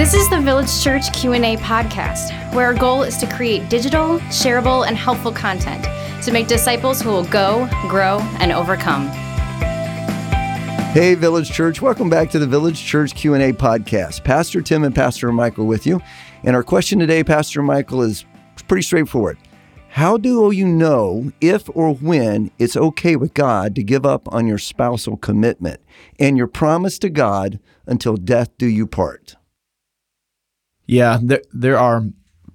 This is the Village Church Q&A podcast, where our goal is to create digital, shareable, and helpful content to make disciples who will go, grow, and overcome. Hey Village Church, welcome back to the Village Church Q&A podcast. Pastor Tim and Pastor Michael with you. And our question today, Pastor Michael, is pretty straightforward. How do you know if or when it's okay with God to give up on your spousal commitment and your promise to God until death do you part? Yeah, there there are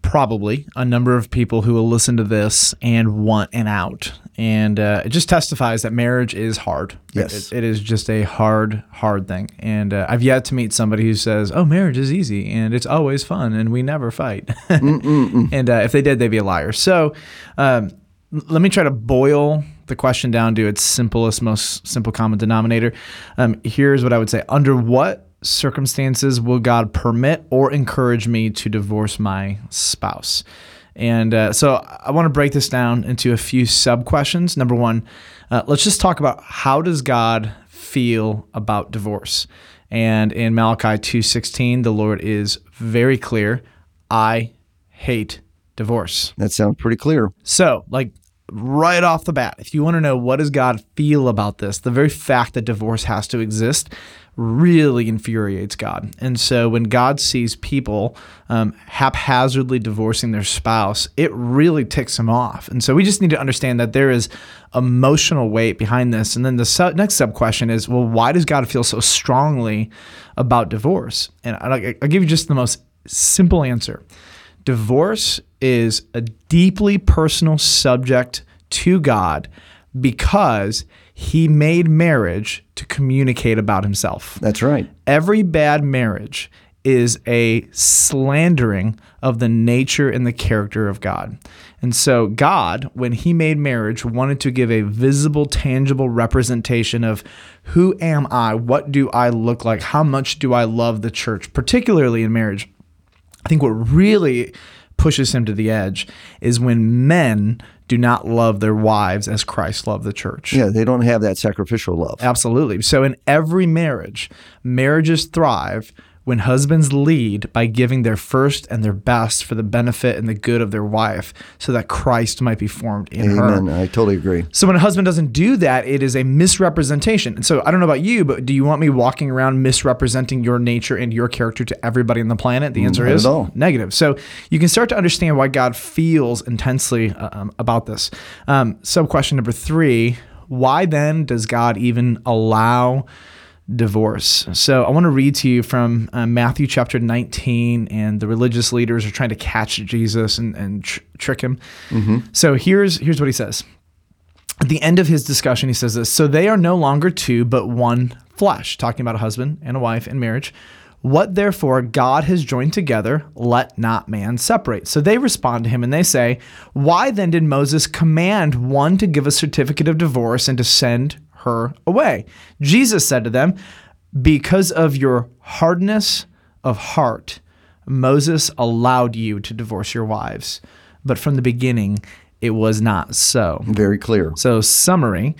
probably a number of people who will listen to this and want an out, and uh, it just testifies that marriage is hard. Yes. it, it is just a hard, hard thing. And uh, I've yet to meet somebody who says, "Oh, marriage is easy and it's always fun and we never fight." and uh, if they did, they'd be a liar. So. Um, let me try to boil the question down to its simplest, most simple common denominator. Um, here's what I would say: Under what circumstances will God permit or encourage me to divorce my spouse? And uh, so I want to break this down into a few sub questions. Number one, uh, let's just talk about how does God feel about divorce? And in Malachi 2:16, the Lord is very clear, I hate divorce. That sounds pretty clear. So, like right off the bat, if you want to know what does God feel about this, the very fact that divorce has to exist really infuriates God. And so when God sees people um, haphazardly divorcing their spouse, it really ticks him off. And so we just need to understand that there is emotional weight behind this. And then the next sub question is, well, why does God feel so strongly about divorce? And I'll, I'll give you just the most simple answer. Divorce is a deeply personal subject to God because he made marriage to communicate about himself. That's right. Every bad marriage is a slandering of the nature and the character of God. And so, God, when He made marriage, wanted to give a visible, tangible representation of who am I? What do I look like? How much do I love the church, particularly in marriage? I think what really pushes him to the edge is when men do not love their wives as Christ loved the church. Yeah, they don't have that sacrificial love. Absolutely. So in every marriage, marriages thrive when husbands lead by giving their first and their best for the benefit and the good of their wife so that Christ might be formed in Amen. her. I totally agree. So when a husband doesn't do that, it is a misrepresentation. And so I don't know about you, but do you want me walking around misrepresenting your nature and your character to everybody on the planet? The answer not is negative. So you can start to understand why God feels intensely uh, um, about this. Um, sub question number three: Why then does God even allow? Divorce. So I want to read to you from uh, Matthew chapter 19, and the religious leaders are trying to catch Jesus and, and tr- trick him. So here's here's what he says. At the end of his discussion, he says this So they are no longer two, but one flesh, talking about a husband and a wife in marriage. What therefore God has joined together, let not man separate. So they respond to him and they say, Why then did Moses command one to give a certificate of divorce and to send her away? Jesus said to them, Because of your hardness of heart, Moses allowed you to divorce your wives. But from the beginning, it was not so. Very clear. So, summary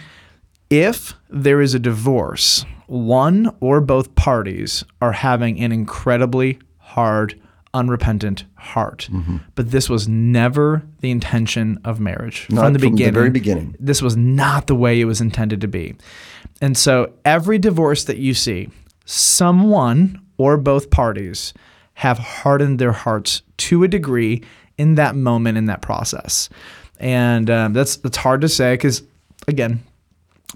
if there is a divorce, one or both parties are having an incredibly hard, unrepentant heart. But this was never the intention of marriage Not from the from the beginning. very beginning. This was not the way it was intended to be. And so, every divorce that you see, someone or both parties have hardened their hearts to a degree in that moment in that process. And um, that's that's hard to say because again,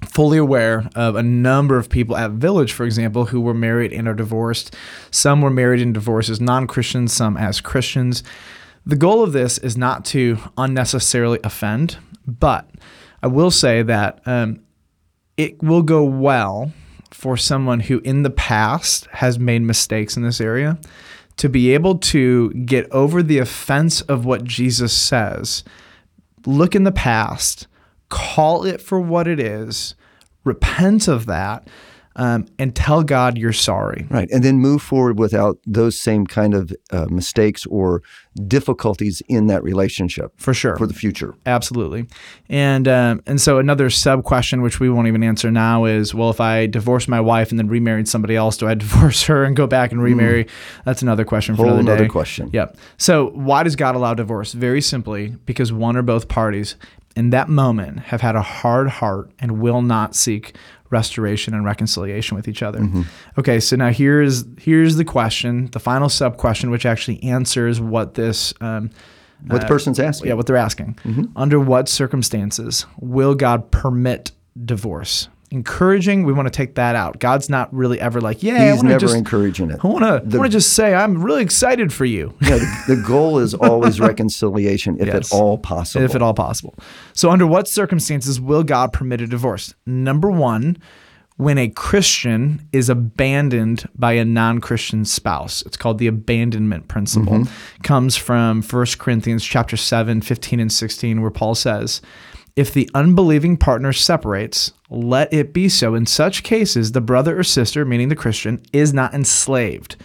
fully aware of a number of people at Village, for example, who were married and are divorced. Some were married and divorced as non Christians, some as Christians. The goal of this is not to unnecessarily offend, but I will say that um, it will go well for someone who in the past has made mistakes in this area to be able to get over the offense of what Jesus says, look in the past, call it for what it is, repent of that, um, and tell God you're sorry. Right. And then move forward without those same kind of uh, mistakes or difficulties in that relationship For sure. for the future. Absolutely, and um, and so another sub question, which we won't even answer now, is well, if I divorce my wife and then remarried somebody else, do I divorce her and go back and remarry? That's another question for Hmm. Whole another another day. question. Yep. So why does God allow divorce? Very simply, because one or both parties in that moment have had a hard heart and will not seek restoration and reconciliation with each other. Mm-hmm. Okay, so now here's here's the question, the final sub question, which actually answers what this um, What the person's asking. yeah, what they're asking. Mm-hmm. Under what circumstances will God permit divorce? Encouraging, we want to take that out. God's not really ever like, yeah, He's never just, encouraging it. I want to, want to just say, I'm really excited for you, Yeah, the, the goal is always reconciliation, if Yes. at all possible. if at all possible. So, under what circumstances will God permit a divorce? Number one, when a Christian is abandoned by a non-Christian spouse. It's called the abandonment principle. Mm-hmm. Comes from 1 Corinthians chapter 7, 15 and 16 where Paul says, "If the unbelieving partner separates, let it be so. In such cases, the brother or sister, meaning the Christian, is not enslaved.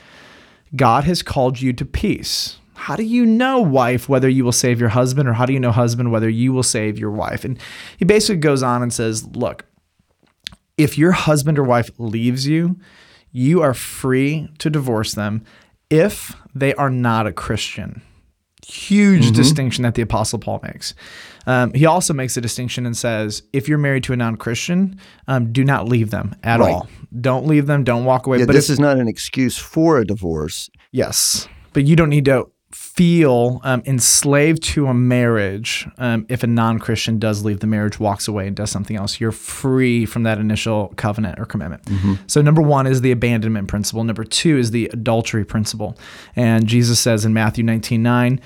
God has called you to peace. How do you know, wife, whether you will save your husband, or how do you know, husband, whether you will save your wife? And he basically goes on and says, Look, if your husband or wife leaves you, you are free to divorce them if they are not a Christian. Huge distinction that the Apostle Paul makes. Um, he also makes a distinction and says, if you're married to a non Christian, um, do not leave them at Right. all. Don't leave them. Don't walk away. Yeah, but this if- is not an excuse for a divorce. Yes, but you don't need to feel um, enslaved to a marriage um, if a non-Christian does leave the marriage, walks away, and does something else. You're free from that initial covenant or commitment. So number one is the abandonment principle. Number two is the adultery principle. And Jesus says in Matthew 19, 9,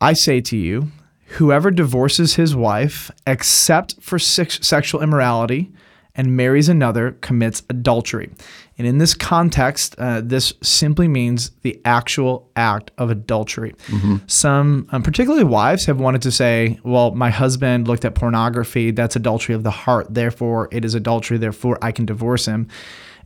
I say to you, whoever divorces his wife except for sex- sexual immorality and marries another commits adultery. And in this context, uh, this simply means the actual act of adultery. Some, um, particularly wives, have wanted to say, well, my husband looked at pornography, that's adultery of the heart, therefore it is adultery, therefore I can divorce him.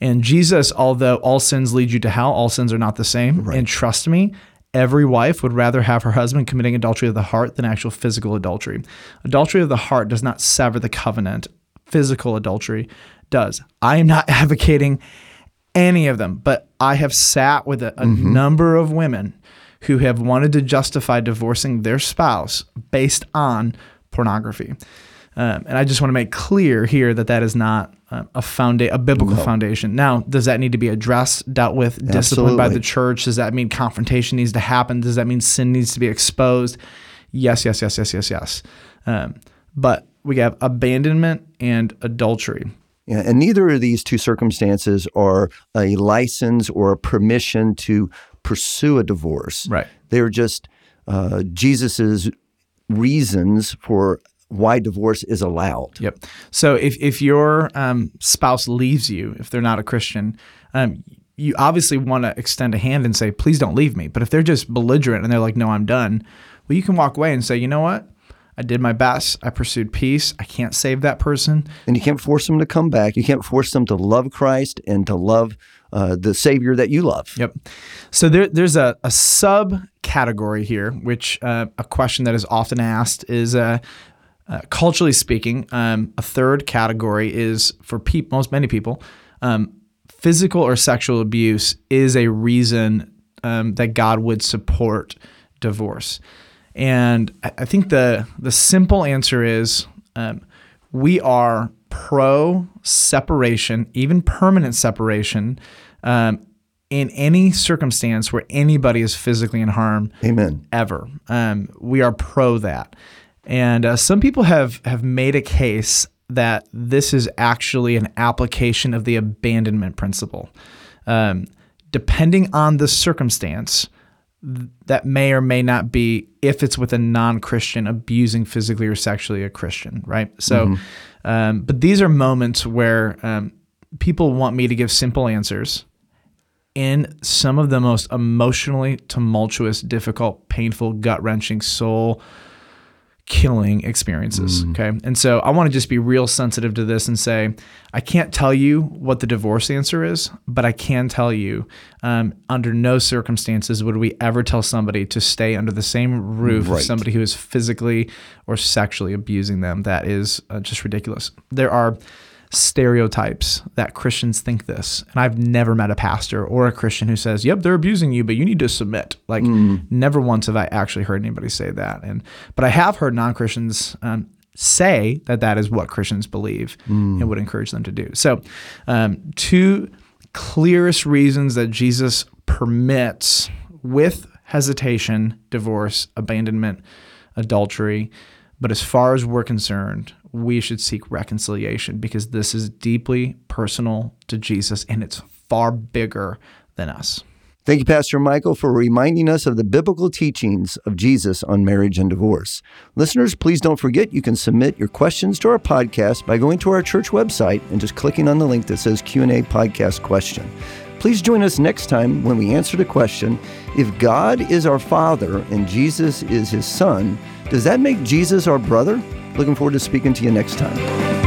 And Jesus, although all sins lead you to hell, all sins are not the same. And trust me, Every wife would rather have her husband committing adultery of the heart than actual physical adultery. Adultery of the heart does not sever the covenant. Physical adultery does. I am not advocating any of them, but I have sat with a, a number of women who have wanted to justify divorcing their spouse based on pornography. Um, and I just want to make clear here that that is not uh, a founda- a biblical foundation. Now, does that need to be addressed, dealt with, disciplined by the church? Does that mean confrontation needs to happen? Does that mean sin needs to be exposed? Yes, yes, yes, yes, yes, yes. Um, but we have abandonment and adultery. Yeah, and neither of these two circumstances are a license or a permission to pursue a divorce. Right. They're just uh, Jesus's reasons for why divorce is allowed. Yep. So if if your um, spouse leaves you, if they're not a Christian, um, you obviously want to extend a hand and say, "Please don't leave me." But if they're just belligerent and they're like, "No, I'm done," well, you can walk away and say, "You know what? I did my best. I pursued peace. I can't save that person. And you can't force them to come back. You can't force them to love Christ and to love uh, the Savior that you love. Yep. So there, there's a, a subcategory here, which uh, a question that is often asked is, uh, uh, culturally speaking, um, a third category is for peop most many people, um, physical or sexual abuse is a reason um, that God would support divorce. And I think the the simple answer is um, we are pro separation, even permanent separation, um, in any circumstance where anybody is physically in harm Amen. ever. Um, we are pro that. And uh, some people have have made a case that this is actually an application of the abandonment principle. Um, depending on the circumstance, that may or may not be if it's with a non-Christian abusing physically or sexually a Christian, right? So, um, but these are moments where um, people want me to give simple answers in some of the most emotionally tumultuous, difficult, painful, gut wrenching, soul killing experiences. Okay. And so I want to just be real sensitive to this and say, I can't tell you what the divorce answer is, but I can tell you um, under no circumstances would we ever tell somebody to stay under the same roof Right. with somebody who is physically or sexually abusing them. That is uh, just ridiculous. There are stereotypes that Christians think this. And I've never met a pastor or a Christian who says, "Yep, they're abusing you, but you need to submit." Like never once have I actually heard anybody say that. And but I have heard non-Christians um, say that that is what Christians believe and would encourage them to do. So, um, two clearest reasons that Jesus permits with hesitation divorce, abandonment, adultery. But as far as we're concerned, we should seek reconciliation because this is deeply personal to Jesus and it's far bigger than us. Thank you, Pastor Michael, for reminding us of the biblical teachings of Jesus on marriage and divorce. Listeners, please don't forget you can submit your questions to our podcast by going to our church website and just clicking on the link that says Q&A podcast question. Please join us next time when we answer the question, if God is our father and Jesus is his son, does that make Jesus our brother? Looking forward to speaking to you next time.